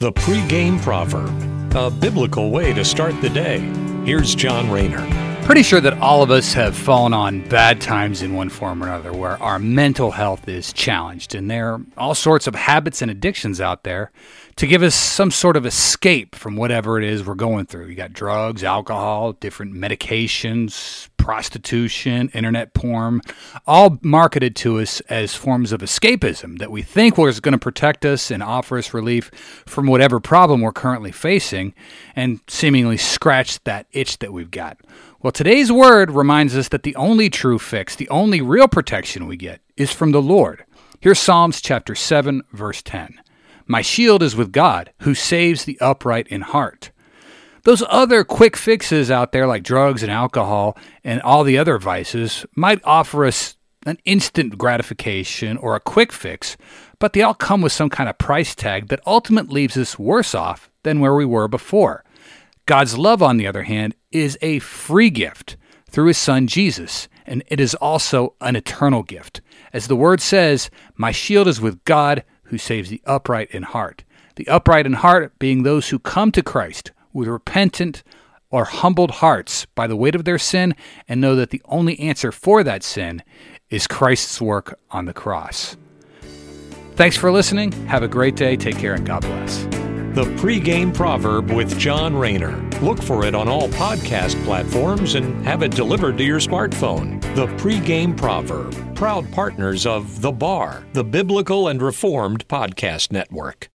The pregame proverb, a biblical way to start the day. Here's John Rayner. Pretty sure that all of us have fallen on bad times in one form or another where our mental health is challenged. And there are all sorts of habits and addictions out there to give us some sort of escape from whatever it is we're going through. You got drugs, alcohol, different medications, prostitution, internet porn, all marketed to us as forms of escapism that we think was going to protect us and offer us relief from whatever problem we're currently facing and seemingly scratch that itch that we've got. Well, today's word reminds us that the only true fix, the only real protection we get, is from the Lord. Here's Psalms chapter 7, verse 10. My shield is with God, who saves the upright in heart. Those other quick fixes out there, like drugs and alcohol and all the other vices, might offer us an instant gratification or a quick fix, but they all come with some kind of price tag that ultimately leaves us worse off than where we were before. God's love, on the other hand, is a free gift through his son Jesus, and it is also an eternal gift. As the word says, My shield is with God who saves the upright in heart. The upright in heart being those who come to Christ with repentant or humbled hearts by the weight of their sin and know that the only answer for that sin is Christ's work on the cross. Thanks for listening. Have a great day. Take care and God bless. The pregame proverb with John Rayner. Look for it on all podcast platforms and have it delivered to your smartphone. The pregame proverb, proud partners of The Bar, the Biblical and Reformed Podcast Network.